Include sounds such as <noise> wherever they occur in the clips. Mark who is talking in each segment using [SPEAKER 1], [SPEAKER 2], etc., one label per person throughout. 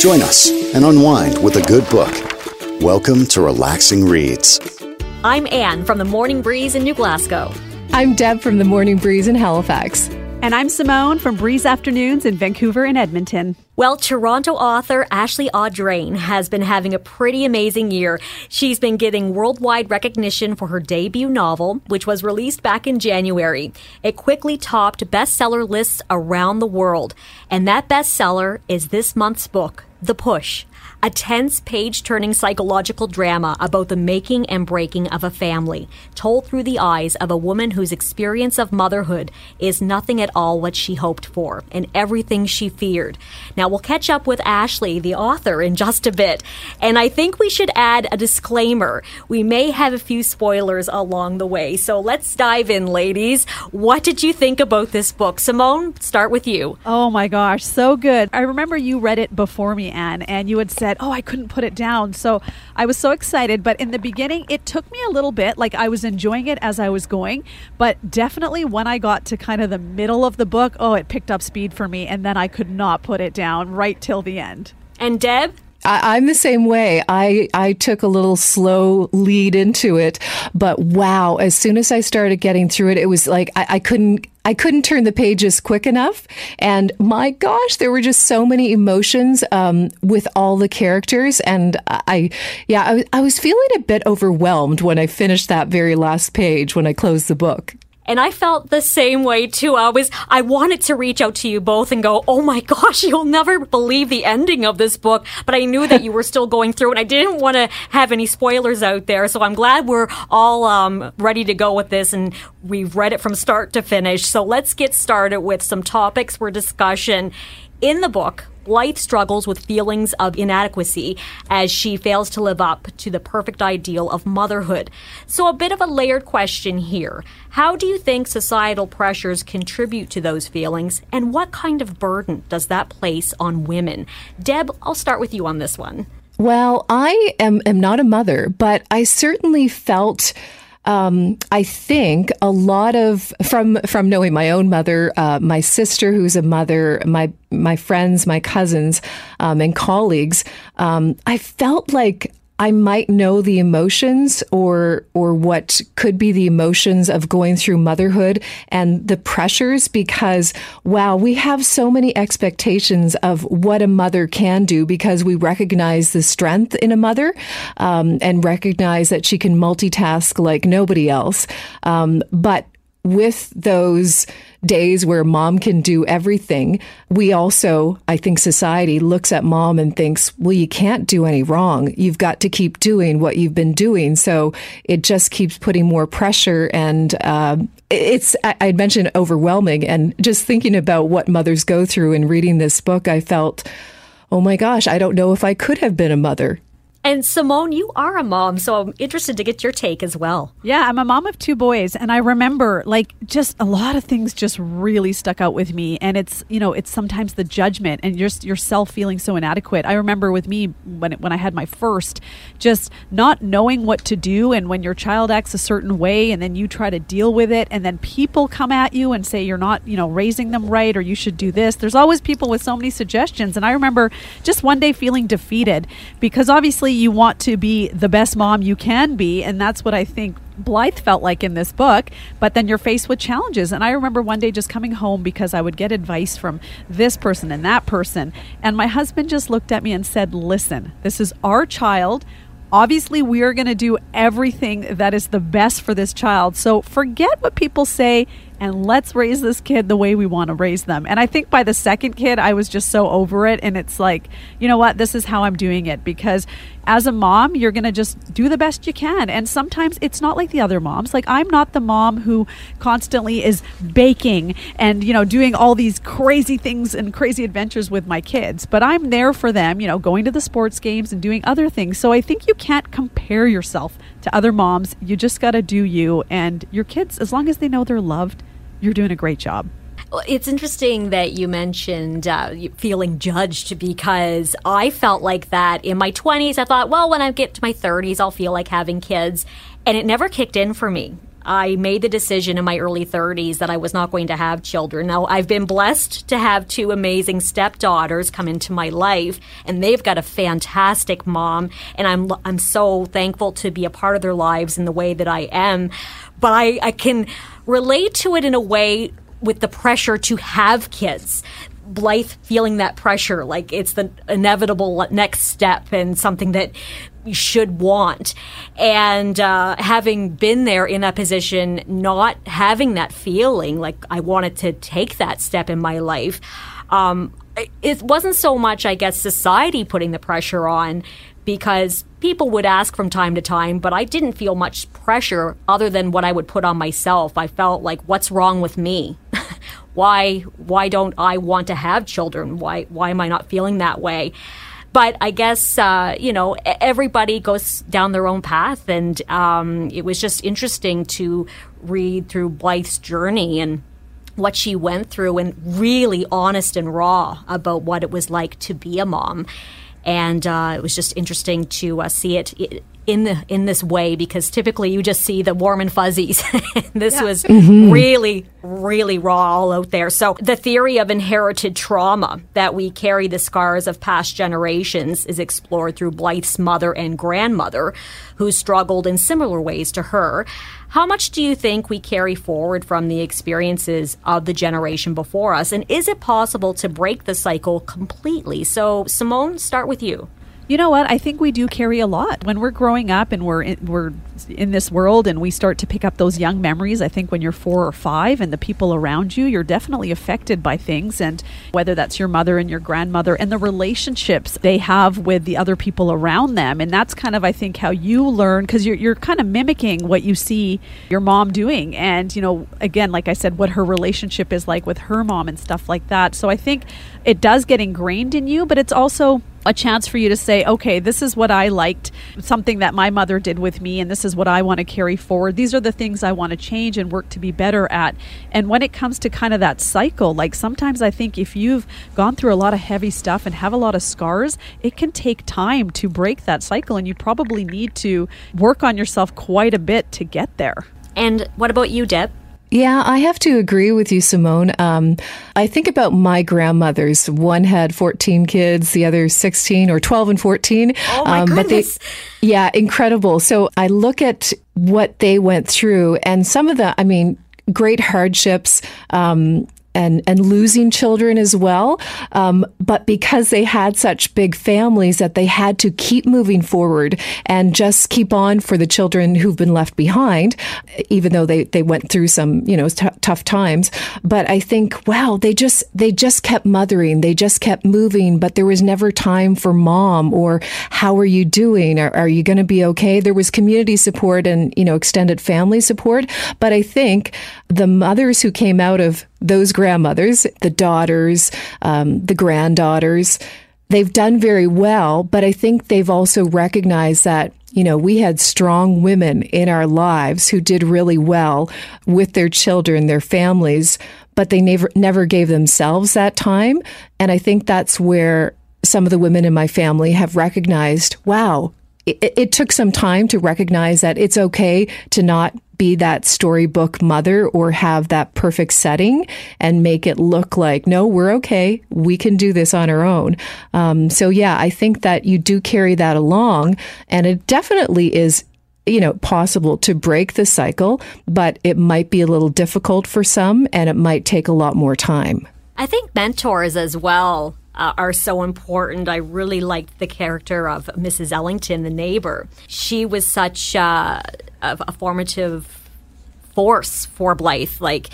[SPEAKER 1] Join us and unwind with a good book. Welcome to Relaxing Reads.
[SPEAKER 2] I'm Anne from the Morning Breeze in New Glasgow.
[SPEAKER 3] I'm Deb from the Morning Breeze in Halifax.
[SPEAKER 4] And I'm Simone from Breeze Afternoons in Vancouver and Edmonton.
[SPEAKER 2] Well, Toronto author Ashley Audrain has been having a pretty amazing year. She's been getting worldwide recognition for her debut novel, which was released back in January. It quickly topped bestseller lists around the world. And that bestseller is this month's book, The Push a tense page turning psychological drama about the making and breaking of a family, told through the eyes of a woman whose experience of motherhood is nothing at all what she hoped for and everything she feared. Now, we'll catch up with Ashley, the author, in just a bit. And I think we should add a disclaimer. We may have a few spoilers along the way. So let's dive in, ladies. What did you think about this book? Simone, start with you.
[SPEAKER 4] Oh my gosh, so good. I remember you read it before me, Anne, and you had said, Oh, I couldn't put it down. So I was so excited. But in the beginning, it took me a little bit. Like I was enjoying it as I was going. But definitely when I got to kind of the middle of the book, oh, it picked up speed for me. And then I could not put it down right till the end.
[SPEAKER 2] And Deb?
[SPEAKER 3] I, am the same way. I, I took a little slow lead into it, but wow, as soon as I started getting through it, it was like I, I couldn't I couldn't turn the pages quick enough. And my gosh, there were just so many emotions um, with all the characters. And I, yeah, I, I was feeling a bit overwhelmed when I finished that very last page when I closed the book.
[SPEAKER 2] And I felt the same way too. I was, I wanted to reach out to you both and go, oh my <laughs> gosh, you'll never believe the ending of this book. But I knew that you were still going through and I didn't want to have any spoilers out there. So I'm glad we're all um, ready to go with this and we've read it from start to finish. So let's get started with some topics for discussion. In the book, Blythe struggles with feelings of inadequacy as she fails to live up to the perfect ideal of motherhood. So, a bit of a layered question here. How do you think societal pressures contribute to those feelings, and what kind of burden does that place on women? Deb, I'll start with you on this one.
[SPEAKER 3] Well, I am, am not a mother, but I certainly felt um, I think a lot of from from knowing my own mother, uh, my sister who's a mother, my my friends, my cousins, um, and colleagues, um, I felt like I might know the emotions or or what could be the emotions of going through motherhood and the pressures because wow we have so many expectations of what a mother can do because we recognize the strength in a mother um, and recognize that she can multitask like nobody else. Um, but with those days where mom can do everything, we also, I think society looks at mom and thinks, well, you can't do any wrong. You've got to keep doing what you've been doing. So it just keeps putting more pressure. And uh, it's, I mentioned overwhelming. And just thinking about what mothers go through and reading this book, I felt, oh my gosh, I don't know if I could have been a mother.
[SPEAKER 2] And Simone, you are a mom, so I'm interested to get your take as well.
[SPEAKER 4] Yeah, I'm a mom of two boys, and I remember like just a lot of things just really stuck out with me. And it's you know it's sometimes the judgment and just yourself feeling so inadequate. I remember with me when it, when I had my first, just not knowing what to do, and when your child acts a certain way, and then you try to deal with it, and then people come at you and say you're not you know raising them right or you should do this. There's always people with so many suggestions, and I remember just one day feeling defeated because obviously you want to be the best mom you can be. And that's what I think Blythe felt like in this book, but then you're faced with challenges. And I remember one day just coming home because I would get advice from this person and that person. And my husband just looked at me and said, Listen, this is our child. Obviously, we are going to do everything that is the best for this child. So forget what people say and let's raise this kid the way we want to raise them. And I think by the second kid, I was just so over it. And it's like, you know what? This is how I'm doing it because as a mom, you're going to just do the best you can. And sometimes it's not like the other moms. Like, I'm not the mom who constantly is baking and, you know, doing all these crazy things and crazy adventures with my kids, but I'm there for them, you know, going to the sports games and doing other things. So I think you can't compare yourself to other moms. You just got to do you. And your kids, as long as they know they're loved, you're doing a great job.
[SPEAKER 2] It's interesting that you mentioned uh, feeling judged because I felt like that in my 20s. I thought, well, when I get to my 30s, I'll feel like having kids. And it never kicked in for me I made the decision in my early 30s that I was not going to have children. Now, I've been blessed to have two amazing stepdaughters come into my life, and they've got a fantastic mom, and I'm I'm so thankful to be a part of their lives in the way that I am. But I, I can relate to it in a way with the pressure to have kids. Blythe feeling that pressure, like it's the inevitable next step and something that should want. And uh, having been there in that position, not having that feeling like I wanted to take that step in my life, um, it wasn't so much, I guess, society putting the pressure on because people would ask from time to time, but I didn't feel much pressure other than what I would put on myself. I felt like, what's wrong with me? <laughs> why why don't I want to have children? Why why am I not feeling that way? But I guess uh, you know everybody goes down their own path, and um, it was just interesting to read through Blythe's journey and what she went through, and really honest and raw about what it was like to be a mom. And uh, it was just interesting to uh, see it in the in this way because typically you just see the warm and fuzzies. <laughs> this yeah. was mm-hmm. really really raw all out there. So the theory of inherited trauma that we carry the scars of past generations is explored through Blythe's mother and grandmother who struggled in similar ways to her. How much do you think we carry forward from the experiences of the generation before us? And is it possible to break the cycle completely? So, Simone, start with you.
[SPEAKER 4] You know what? I think we do carry a lot when we're growing up and we're in, we're in this world and we start to pick up those young memories. I think when you're four or five and the people around you, you're definitely affected by things, and whether that's your mother and your grandmother and the relationships they have with the other people around them, and that's kind of I think how you learn because you're you're kind of mimicking what you see your mom doing, and you know again, like I said, what her relationship is like with her mom and stuff like that. So I think it does get ingrained in you, but it's also a chance for you to say, okay, this is what I liked, something that my mother did with me, and this is what I want to carry forward. These are the things I want to change and work to be better at. And when it comes to kind of that cycle, like sometimes I think if you've gone through a lot of heavy stuff and have a lot of scars, it can take time to break that cycle, and you probably need to work on yourself quite a bit to get there.
[SPEAKER 2] And what about you, Deb?
[SPEAKER 3] Yeah, I have to agree with you, Simone. Um, I think about my grandmothers. One had 14 kids, the other 16 or 12 and 14.
[SPEAKER 2] Oh my um, goodness.
[SPEAKER 3] But they, yeah, incredible. So I look at what they went through and some of the, I mean, great hardships. Um, and and losing children as well. Um, but because they had such big families that they had to keep moving forward and just keep on for the children who've been left behind, even though they, they went through some you know t- tough times. But I think wow, they just they just kept mothering, they just kept moving, but there was never time for mom or how are you doing? Are, are you going to be okay? There was community support and you know extended family support, but I think the mothers who came out of those grandmothers, the daughters, um, the granddaughters, they've done very well, but I think they've also recognized that you know, we had strong women in our lives who did really well with their children, their families, but they never never gave themselves that time. And I think that's where some of the women in my family have recognized, wow, it, it took some time to recognize that it's okay to not be that storybook mother or have that perfect setting and make it look like, no, we're okay. We can do this on our own. Um, so, yeah, I think that you do carry that along. And it definitely is you know, possible to break the cycle, but it might be a little difficult for some and it might take a lot more time.
[SPEAKER 2] I think mentors as well uh, are so important. I really liked the character of Mrs. Ellington, the neighbor. She was such uh, a, a formative force for Blythe, like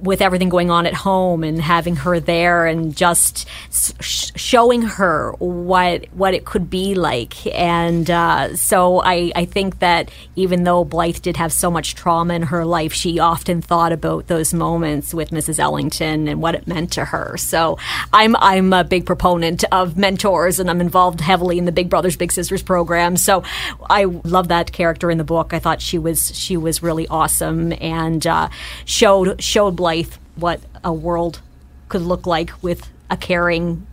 [SPEAKER 2] with everything going on at home and having her there and just sh- showing her what what it could be like. And uh, so I, I think that even though Blythe did have so much trauma in her life, she often thought about those moments with Mrs. Ellington and what it meant to her. So I'm I'm a big proponent of mentors and I'm involved heavily in the Big Brothers Big Sisters program. So I love that character in the book. I thought she was she was really awesome awesome and uh, showed showed Blythe what a world could look like with a caring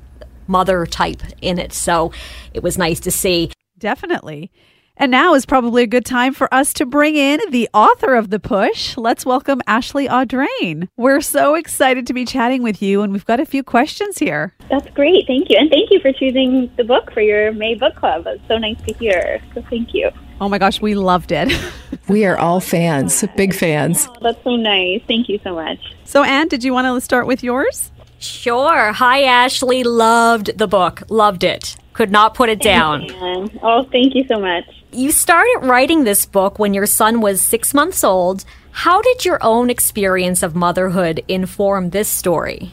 [SPEAKER 2] mother type in it. So it was nice to see.
[SPEAKER 4] Definitely. And now is probably a good time for us to bring in the author of The Push. Let's welcome Ashley Audrain. We're so excited to be chatting with you, and we've got a few questions here.
[SPEAKER 5] That's great. Thank you. And thank you for choosing the book for your May book club. It's so nice to hear. So thank you.
[SPEAKER 4] Oh my gosh, we loved it. <laughs>
[SPEAKER 3] we are all fans, big fans.
[SPEAKER 5] Oh, that's so nice. Thank you so much.
[SPEAKER 4] So, Anne, did you want to start with yours?
[SPEAKER 2] Sure. Hi, Ashley. Loved the book. Loved it. Could not put it down.
[SPEAKER 5] You, oh, thank you so much.
[SPEAKER 2] You started writing this book when your son was six months old. How did your own experience of motherhood inform this story?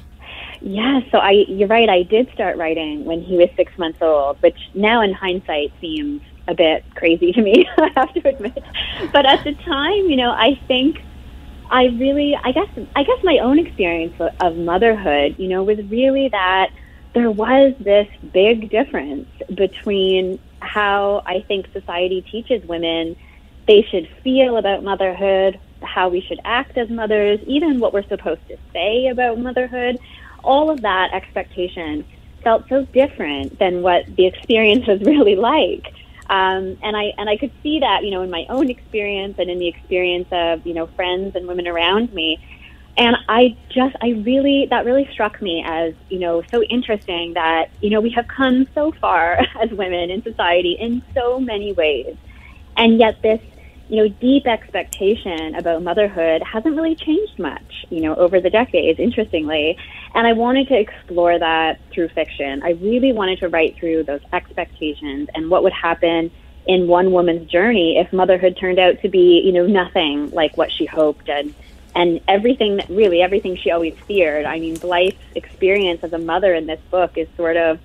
[SPEAKER 5] Yeah, so I you're right, I did start writing when he was six months old, which now in hindsight seems a bit crazy to me, <laughs> I have to admit. But at the time, you know, I think I really I guess I guess my own experience of motherhood, you know, was really that there was this big difference between how I think society teaches women they should feel about motherhood, how we should act as mothers, even what we're supposed to say about motherhood. All of that expectation felt so different than what the experience was <laughs> really like. Um, and I and I could see that, you know, in my own experience and in the experience of, you know, friends and women around me. And I just, I really, that really struck me as, you know, so interesting that, you know, we have come so far <laughs> as women in society in so many ways. And yet this, you know, deep expectation about motherhood hasn't really changed much, you know, over the decades, interestingly. And I wanted to explore that through fiction. I really wanted to write through those expectations and what would happen in one woman's journey if motherhood turned out to be, you know, nothing like what she hoped and and everything really everything she always feared. I mean, Blythe's experience as a mother in this book is sort of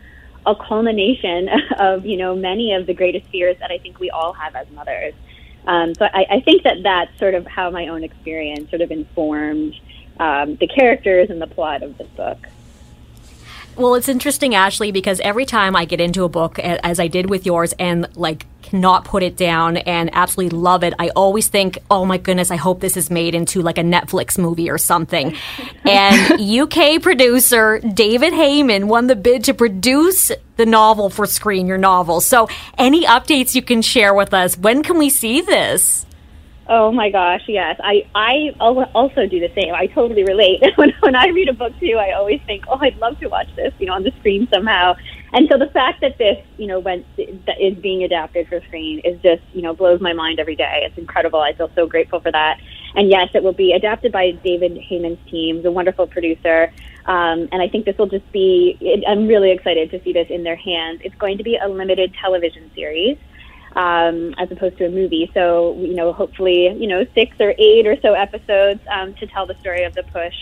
[SPEAKER 5] a culmination <laughs> of you know many of the greatest fears that I think we all have as mothers. Um, so I, I think that that's sort of how my own experience sort of informed um, the characters and the plot of this book.
[SPEAKER 2] Well, it's interesting, Ashley, because every time I get into a book, as I did with yours, and like cannot put it down and absolutely love it, I always think, oh my goodness, I hope this is made into like a Netflix movie or something. <laughs> and UK producer David Heyman won the bid to produce the novel for screen, your novel. So, any updates you can share with us? When can we see this?
[SPEAKER 5] Oh my gosh, yes. I I also do the same. I totally relate. <laughs> when when I read a book too, I always think, "Oh, I'd love to watch this, you know, on the screen somehow." And so the fact that this, you know, went that is being adapted for screen is just, you know, blows my mind every day. It's incredible. I feel so grateful for that. And yes, it will be adapted by David Heyman's team, the wonderful producer. Um, and I think this will just be. It, I'm really excited to see this in their hands. It's going to be a limited television series um, as opposed to a movie. So, you know, hopefully, you know, six or eight or so episodes um, to tell the story of the push.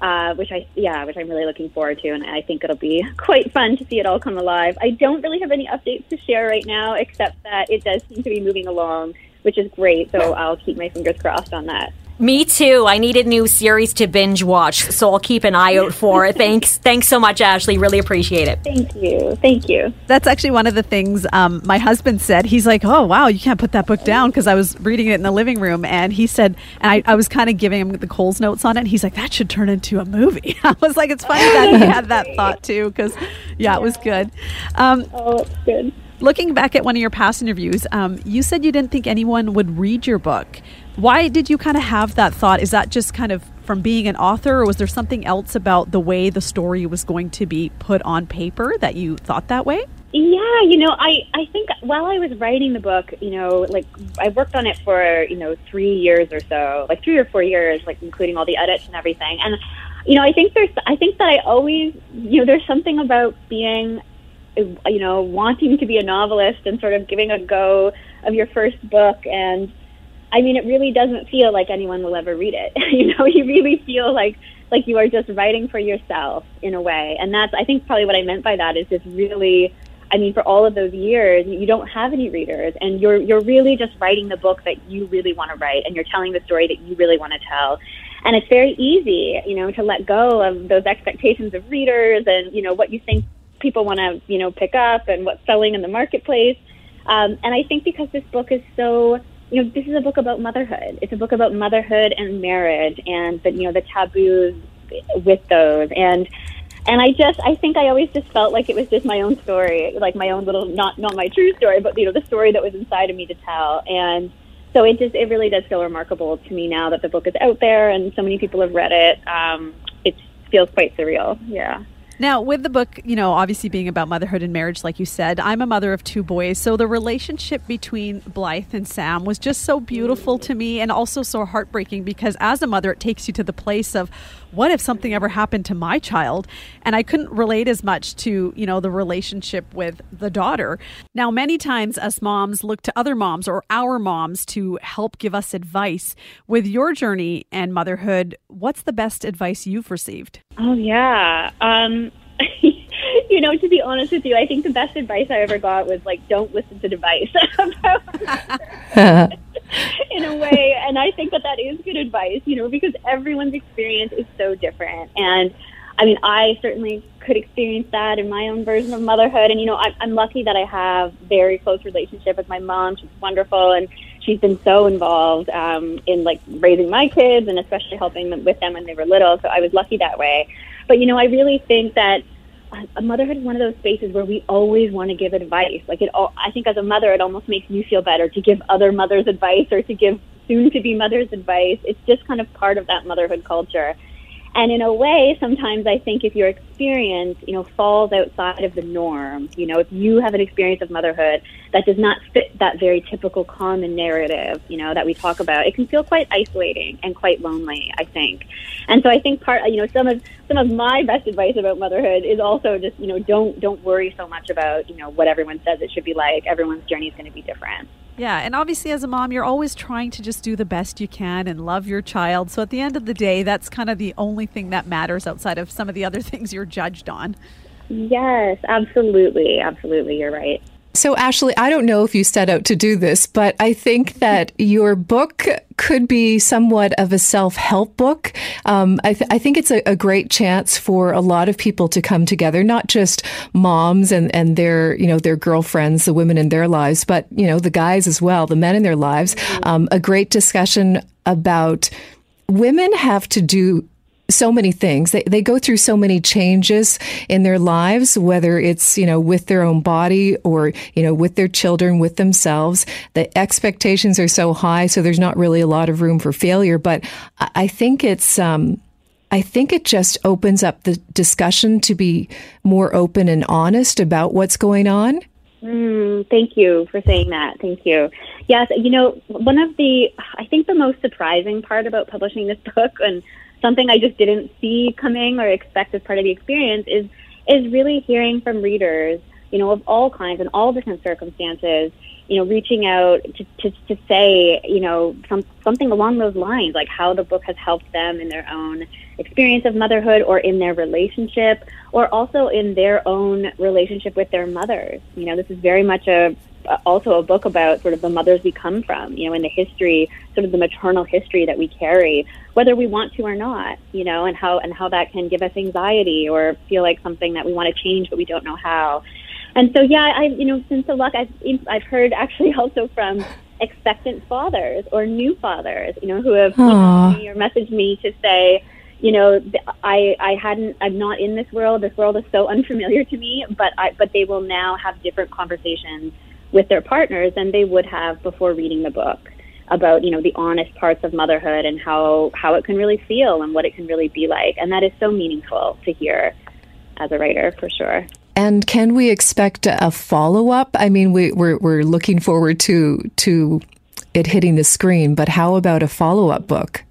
[SPEAKER 5] Uh, which I yeah, which I'm really looking forward to, and I think it'll be <laughs> quite fun to see it all come alive. I don't really have any updates to share right now, except that it does seem to be moving along, which is great. So I'll keep my fingers crossed on that.
[SPEAKER 2] Me too. I need a new series to binge watch, so I'll keep an eye out for it. Thanks, <laughs> thanks so much, Ashley. Really appreciate it.
[SPEAKER 5] Thank you, thank you.
[SPEAKER 4] That's actually one of the things um, my husband said. He's like, "Oh wow, you can't put that book down," because I was reading it in the living room, and he said, and I, I was kind of giving him the Coles notes on it. And he's like, "That should turn into a movie." <laughs> I was like, "It's funny that he had that <laughs> thought too," because yeah, it was good.
[SPEAKER 5] Um, oh, it's good.
[SPEAKER 4] Looking back at one of your past interviews, um, you said you didn't think anyone would read your book. Why did you kind of have that thought? Is that just kind of from being an author, or was there something else about the way the story was going to be put on paper that you thought that way?
[SPEAKER 5] Yeah, you know, I, I think while I was writing the book, you know, like I worked on it for, you know, three years or so, like three or four years, like including all the edits and everything. And, you know, I think there's, I think that I always, you know, there's something about being, you know, wanting to be a novelist and sort of giving a go of your first book and, I mean, it really doesn't feel like anyone will ever read it. <laughs> you know, you really feel like like you are just writing for yourself in a way, and that's I think probably what I meant by that is just really. I mean, for all of those years, you don't have any readers, and you're you're really just writing the book that you really want to write, and you're telling the story that you really want to tell. And it's very easy, you know, to let go of those expectations of readers and you know what you think people want to you know pick up and what's selling in the marketplace. Um, and I think because this book is so you know, this is a book about motherhood. It's a book about motherhood and marriage and the, you know, the taboos with those. And and I just I think I always just felt like it was just my own story, like my own little not not my true story, but you know the story that was inside of me to tell. And so it just it really does feel remarkable to me now that the book is out there and so many people have read it. Um, it feels quite surreal. Yeah.
[SPEAKER 4] Now, with the book, you know, obviously being about motherhood and marriage, like you said, I'm a mother of two boys. So the relationship between Blythe and Sam was just so beautiful to me and also so heartbreaking because as a mother, it takes you to the place of what if something ever happened to my child? And I couldn't relate as much to, you know, the relationship with the daughter. Now, many times us moms look to other moms or our moms to help give us advice. With your journey and motherhood, what's the best advice you've received?
[SPEAKER 5] Oh, yeah. Um, <laughs> you know, to be honest with you, I think the best advice I ever got was like, don't listen to advice. <laughs> <laughs> and I think that that is good advice, you know, because everyone's experience is so different. And I mean, I certainly could experience that in my own version of motherhood. And you know, I'm, I'm lucky that I have very close relationship with my mom. She's wonderful, and she's been so involved um, in like raising my kids, and especially helping them with them when they were little. So I was lucky that way. But you know, I really think that motherhood is one of those spaces where we always want to give advice. Like it, all, I think as a mother, it almost makes you feel better to give other mothers advice or to give soon-to-be mothers advice. It's just kind of part of that motherhood culture. And in a way, sometimes I think if your experience, you know, falls outside of the norm, you know, if you have an experience of motherhood that does not fit that very typical common narrative, you know, that we talk about, it can feel quite isolating and quite lonely, I think. And so I think part, you know, some of some of my best advice about motherhood is also just, you know, don't don't worry so much about, you know, what everyone says it should be like. Everyone's journey is going to be different.
[SPEAKER 4] Yeah, and obviously, as a mom, you're always trying to just do the best you can and love your child. So at the end of the day, that's kind of the only thing that matters outside of some of the other <laughs> things you're judged on.
[SPEAKER 5] Yes, absolutely. Absolutely. You're right.
[SPEAKER 3] So, Ashley, I don't know if you set out to do this, but I think that your book could be somewhat of a self help book. Um, I, th- I, think it's a, a, great chance for a lot of people to come together, not just moms and, and their, you know, their girlfriends, the women in their lives, but, you know, the guys as well, the men in their lives. Um, a great discussion about women have to do so many things. They, they go through so many changes in their lives, whether it's, you know, with their own body or, you know, with their children, with themselves. The expectations are so high, so there's not really a lot of room for failure. But I think it's, um, I think it just opens up the discussion to be more open and honest about what's going on.
[SPEAKER 5] Mm, thank you for saying that. Thank you. Yes, you know, one of the, I think the most surprising part about publishing this <laughs> book, and something I just didn't see coming or expect as part of the experience is is really hearing from readers, you know, of all kinds and all different circumstances, you know, reaching out to, to, to say, you know, some, something along those lines, like how the book has helped them in their own experience of motherhood or in their relationship or also in their own relationship with their mothers. You know, this is very much a Uh, also a book about sort of the mothers we come from, you know, in the history, sort of the maternal history that we carry, whether we want to or not, you know, and how and how that can give us anxiety or feel like something that we want to change but we don't know how. And so, yeah, I, you know, since the luck, I've I've heard actually <laughs> also from expectant fathers or new fathers, you know, who have emailed me or messaged me to say, you know, I I hadn't I'm not in this world. This world is so unfamiliar to me, but I but they will now have different conversations with their partners than they would have before reading the book about you know the honest parts of motherhood and how how it can really feel and what it can really be like. And that is so meaningful to hear as a writer for sure.
[SPEAKER 3] And can we expect a follow up i mean we, we're, we're looking forward to to it hitting the screen but how about a follow up book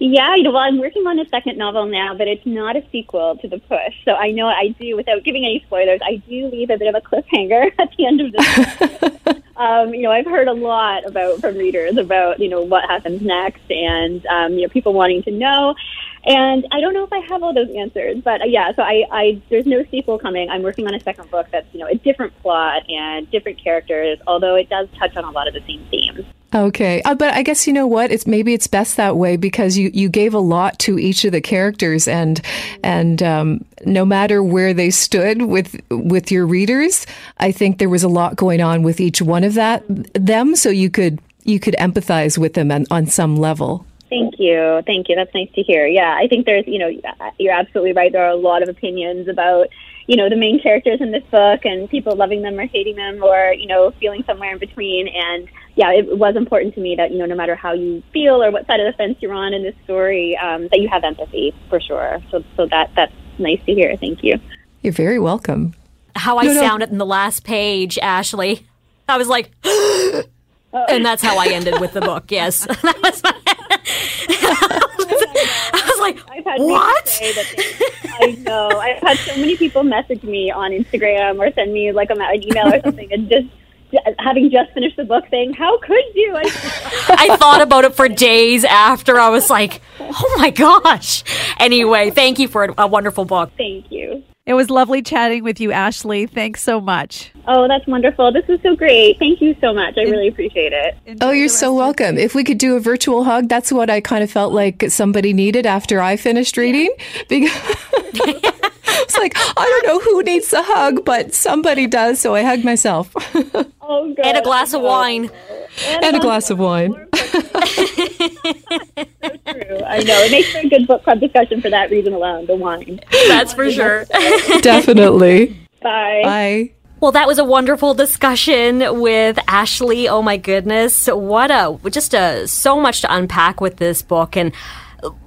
[SPEAKER 5] yeah, you know, well, I'm working on a second novel now, but it's not a sequel to The Push. So I know I do, without giving any spoilers, I do leave a bit of a cliffhanger <laughs> at the end of this. <laughs> um, you know, I've heard a lot about from readers about you know what happens next, and um, you know people wanting to know. And I don't know if I have all those answers, but uh, yeah. So I, I, there's no sequel coming. I'm working on a second book that's you know a different plot and different characters, although it does touch on a lot of the same themes.
[SPEAKER 3] Okay, uh, but I guess you know what? It's maybe it's best that way because you, you gave a lot to each of the characters, and and um, no matter where they stood with with your readers, I think there was a lot going on with each one of that them, so you could you could empathize with them on, on some level.
[SPEAKER 5] Thank you. Thank you. That's nice to hear. Yeah, I think there's, you know, you're absolutely right. There are a lot of opinions about, you know, the main characters in this book and people loving them or hating them or, you know, feeling somewhere in between. And yeah, it was important to me that, you know, no matter how you feel or what side of the fence you're on in this story, um, that you have empathy for sure. So, so that, that's nice to hear. Thank you.
[SPEAKER 3] You're very welcome.
[SPEAKER 2] How I no, no. sounded in the last page, Ashley. I was like, <gasps> and that's how I ended with the book. Yes, <laughs> that was my, <laughs> I was like, I've had what?
[SPEAKER 5] I know. I've had so many people message me on Instagram or send me like an email or something, and just having just finished the book saying, How could you? I, <laughs>
[SPEAKER 2] I thought about it for days after. I was like, Oh my gosh. Anyway, thank you for a wonderful book.
[SPEAKER 5] Thank you.
[SPEAKER 4] It was lovely chatting with you, Ashley. Thanks so much.
[SPEAKER 5] Oh, that's wonderful. This was so great. Thank you so much. I really appreciate it.
[SPEAKER 3] Enjoy oh, you're so welcome. If we could do a virtual hug, that's what I kind of felt like somebody needed after I finished reading. <laughs> Because <laughs> it's like, I don't know who needs a hug, but somebody does. So I hugged myself.
[SPEAKER 5] Good.
[SPEAKER 2] And a glass of wine.
[SPEAKER 3] And, and a glass of wine.
[SPEAKER 5] so true. I know. It makes for a good book club discussion for that reason alone, the wine.
[SPEAKER 2] That's for sure. <laughs>
[SPEAKER 3] Definitely.
[SPEAKER 5] Bye.
[SPEAKER 3] Bye.
[SPEAKER 2] Well, that was a wonderful discussion with Ashley. Oh my goodness. What a, just a, so much to unpack with this book. And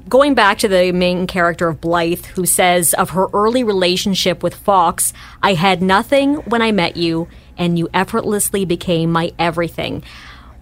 [SPEAKER 2] going back to the main character of Blythe, who says of her early relationship with Fox, I had nothing when I met you and you effortlessly became my everything.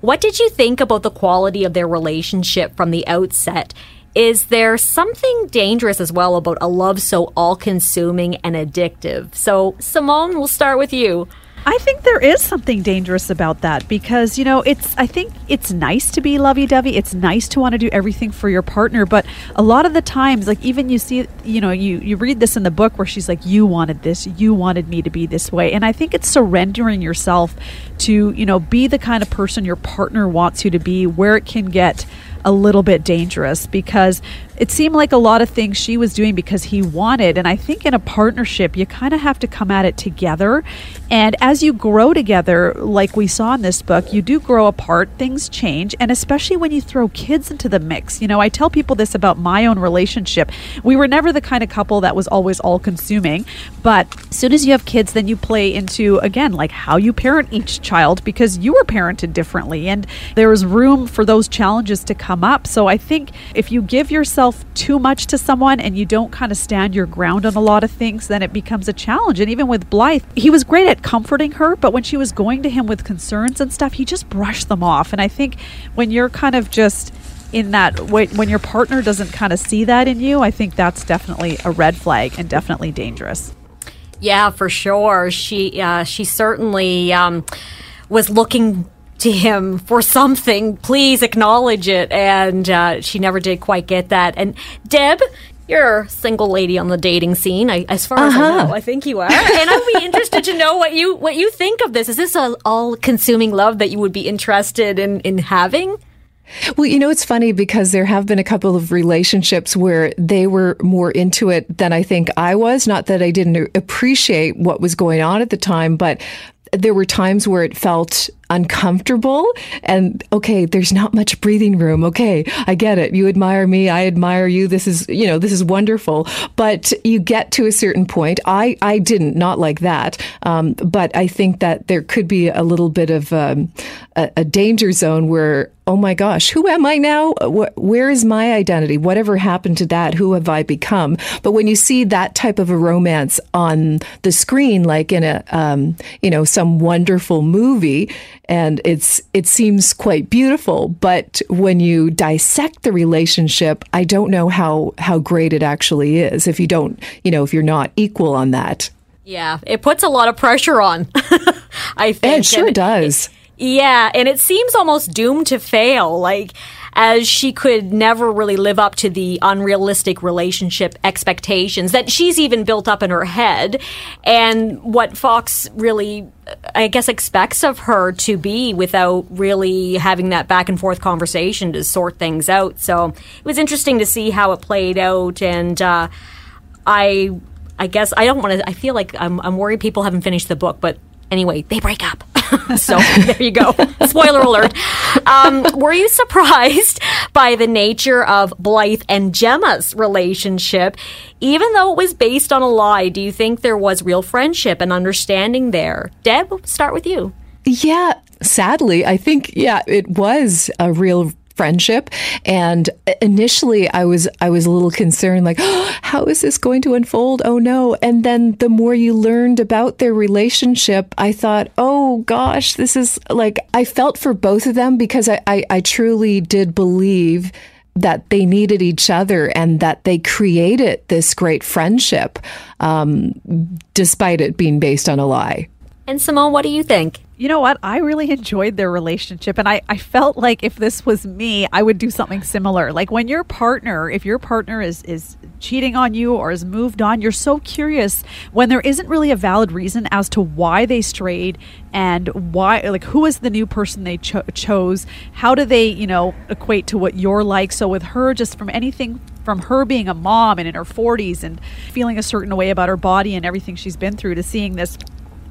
[SPEAKER 2] What did you think about the quality of their relationship from the outset? Is there something dangerous as well about a love so all consuming and addictive? So, Simone, we'll start with you.
[SPEAKER 4] I think there is something dangerous about that because, you know, it's, I think it's nice to be lovey dovey. It's nice to want to do everything for your partner. But a lot of the times, like, even you see, you know, you, you read this in the book where she's like, you wanted this, you wanted me to be this way. And I think it's surrendering yourself to, you know, be the kind of person your partner wants you to be where it can get a little bit dangerous because it seemed like a lot of things she was doing because he wanted. And I think in a partnership, you kind of have to come at it together. And as you grow together, like we saw in this book, you do grow apart, things change. And especially when you throw kids into the mix. You know, I tell people this about my own relationship. We were never the kind of couple that was always all consuming. But as soon as you have kids, then you play into, again, like how you parent each child because you were parented differently. And there was room for those challenges to come up. So I think if you give yourself yourself too much to someone and you don't kind of stand your ground on a lot of things, then it becomes a challenge. And even with Blythe, he was great at comforting her, but when she was going to him with concerns and stuff, he just brushed them off. And I think when you're kind of just in that when your partner doesn't kind of see that in you, I think that's definitely a red flag and definitely dangerous.
[SPEAKER 2] Yeah, for sure. She uh, she certainly um, was looking to him for something. Please acknowledge it. And uh, she never did quite get that. And Deb, you're a single lady on the dating scene. I, as far uh-huh. as I uh-huh. know, I think you are. and I'd be interested to know what you what you think of this. Is this a all-consuming love that you would be interested in in having?
[SPEAKER 3] Well, you know, it's funny because there have been a couple of relationships where they were more into it than I think I was. Not that I didn't appreciate what was going on at the time, but there were times where it felt uncomfortable and okay there's not much breathing room okay i get it you admire me i admire you this is you know this is wonderful but you get to a certain point i i didn't not like that um, but i think that there could be a little bit of um, a, a danger zone where oh my gosh, who am I now? Where is my identity? Whatever happened to that? Who have I become? But when you see that type of a romance on the screen, like in a, um, you know, some wonderful movie, and it's it seems quite beautiful, but when you dissect the relationship, I don't know how how great it actually is if you don't, you know, if you're not equal on that.
[SPEAKER 2] Yeah, it puts a lot of pressure on. <laughs> I think
[SPEAKER 3] it sure and does.
[SPEAKER 2] It, yeah, and it seems almost doomed to fail. Like, as she could never really live up to the unrealistic relationship expectations that she's even built up in her head, and what Fox really, I guess, expects of her to be without really having that back and forth conversation to sort things out. So it was interesting to see how it played out, and uh, I. I guess I don't want to. I feel like I'm, I'm worried people haven't finished the book, but anyway, they break up. <laughs> so there you go. Spoiler alert. Um, were you surprised <laughs> by the nature of Blythe and Gemma's relationship? Even though it was based on a lie, do you think there was real friendship and understanding there? Deb, we'll start with you.
[SPEAKER 3] Yeah, sadly, I think yeah, it was a real friendship and initially I was I was a little concerned like oh, <gasps> how is this going to unfold oh no and then the more you learned about their relationship I thought oh gosh this is like I felt for both of them because I, I, I truly did believe that they needed each other and that they created this great friendship um, despite it being based on a lie.
[SPEAKER 2] And Simone, what do you think?
[SPEAKER 4] You know what? I really enjoyed their relationship. And I, I felt like if this was me, I would do something similar. Like when your partner, if your partner is, is cheating on you or has moved on, you're so curious when there isn't really a valid reason as to why they strayed and why, like, who is the new person they cho- chose? How do they, you know, equate to what you're like? So with her, just from anything from her being a mom and in her 40s and feeling a certain way about her body and everything she's been through to seeing this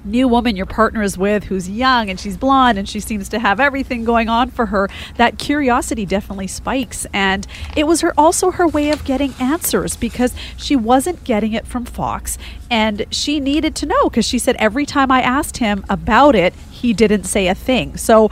[SPEAKER 4] new woman your partner is with who's young and she's blonde and she seems to have everything going on for her, that curiosity definitely spikes. And it was her also her way of getting answers because she wasn't getting it from Fox and she needed to know because she said every time I asked him about it, he didn't say a thing. So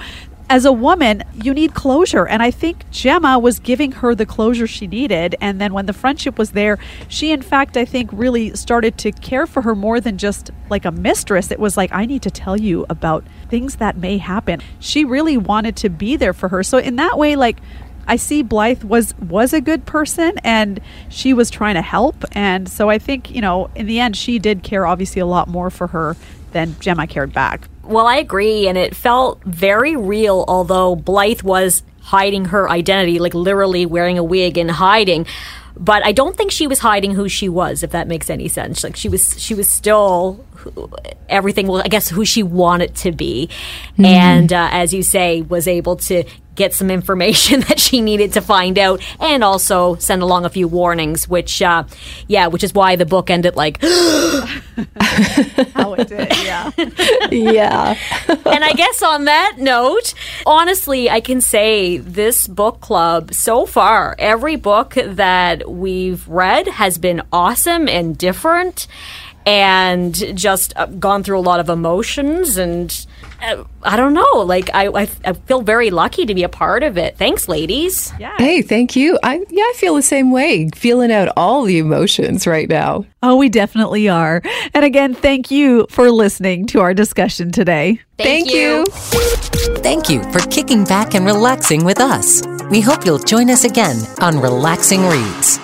[SPEAKER 4] as a woman, you need closure. And I think Gemma was giving her the closure she needed. And then when the friendship was there, she, in fact, I think really started to care for her more than just like a mistress. It was like, I need to tell you about things that may happen. She really wanted to be there for her. So, in that way, like, I see Blythe was was a good person and she was trying to help and so I think you know in the end she did care obviously a lot more for her than Gemma cared back.
[SPEAKER 2] Well, I agree, and it felt very real, although Blythe was hiding her identity, like literally wearing a wig and hiding. But I don't think she was hiding who she was, if that makes any sense. Like she was, she was still everything. Well, I guess who she wanted to be, mm-hmm. and uh, as you say, was able to get some information <laughs> that she needed to find out and also send along a few warnings which uh, yeah which is why the book ended like <gasps>
[SPEAKER 4] how it did yeah. <laughs>
[SPEAKER 3] Yeah.
[SPEAKER 2] And i guess on that note honestly i can say this book club so far every book that we've read has been awesome and different and just uh, gone through a lot of emotions and I don't know. Like I, I, I, feel very lucky to be a part of it. Thanks, ladies.
[SPEAKER 3] Yeah. Hey, thank you. I yeah, I feel the same way. Feeling out all the emotions right now.
[SPEAKER 4] Oh, we definitely are. And again, thank you for listening to our discussion today.
[SPEAKER 2] Thank, thank you. you.
[SPEAKER 6] Thank you for kicking back and relaxing with us. We hope you'll join us again on Relaxing Reads.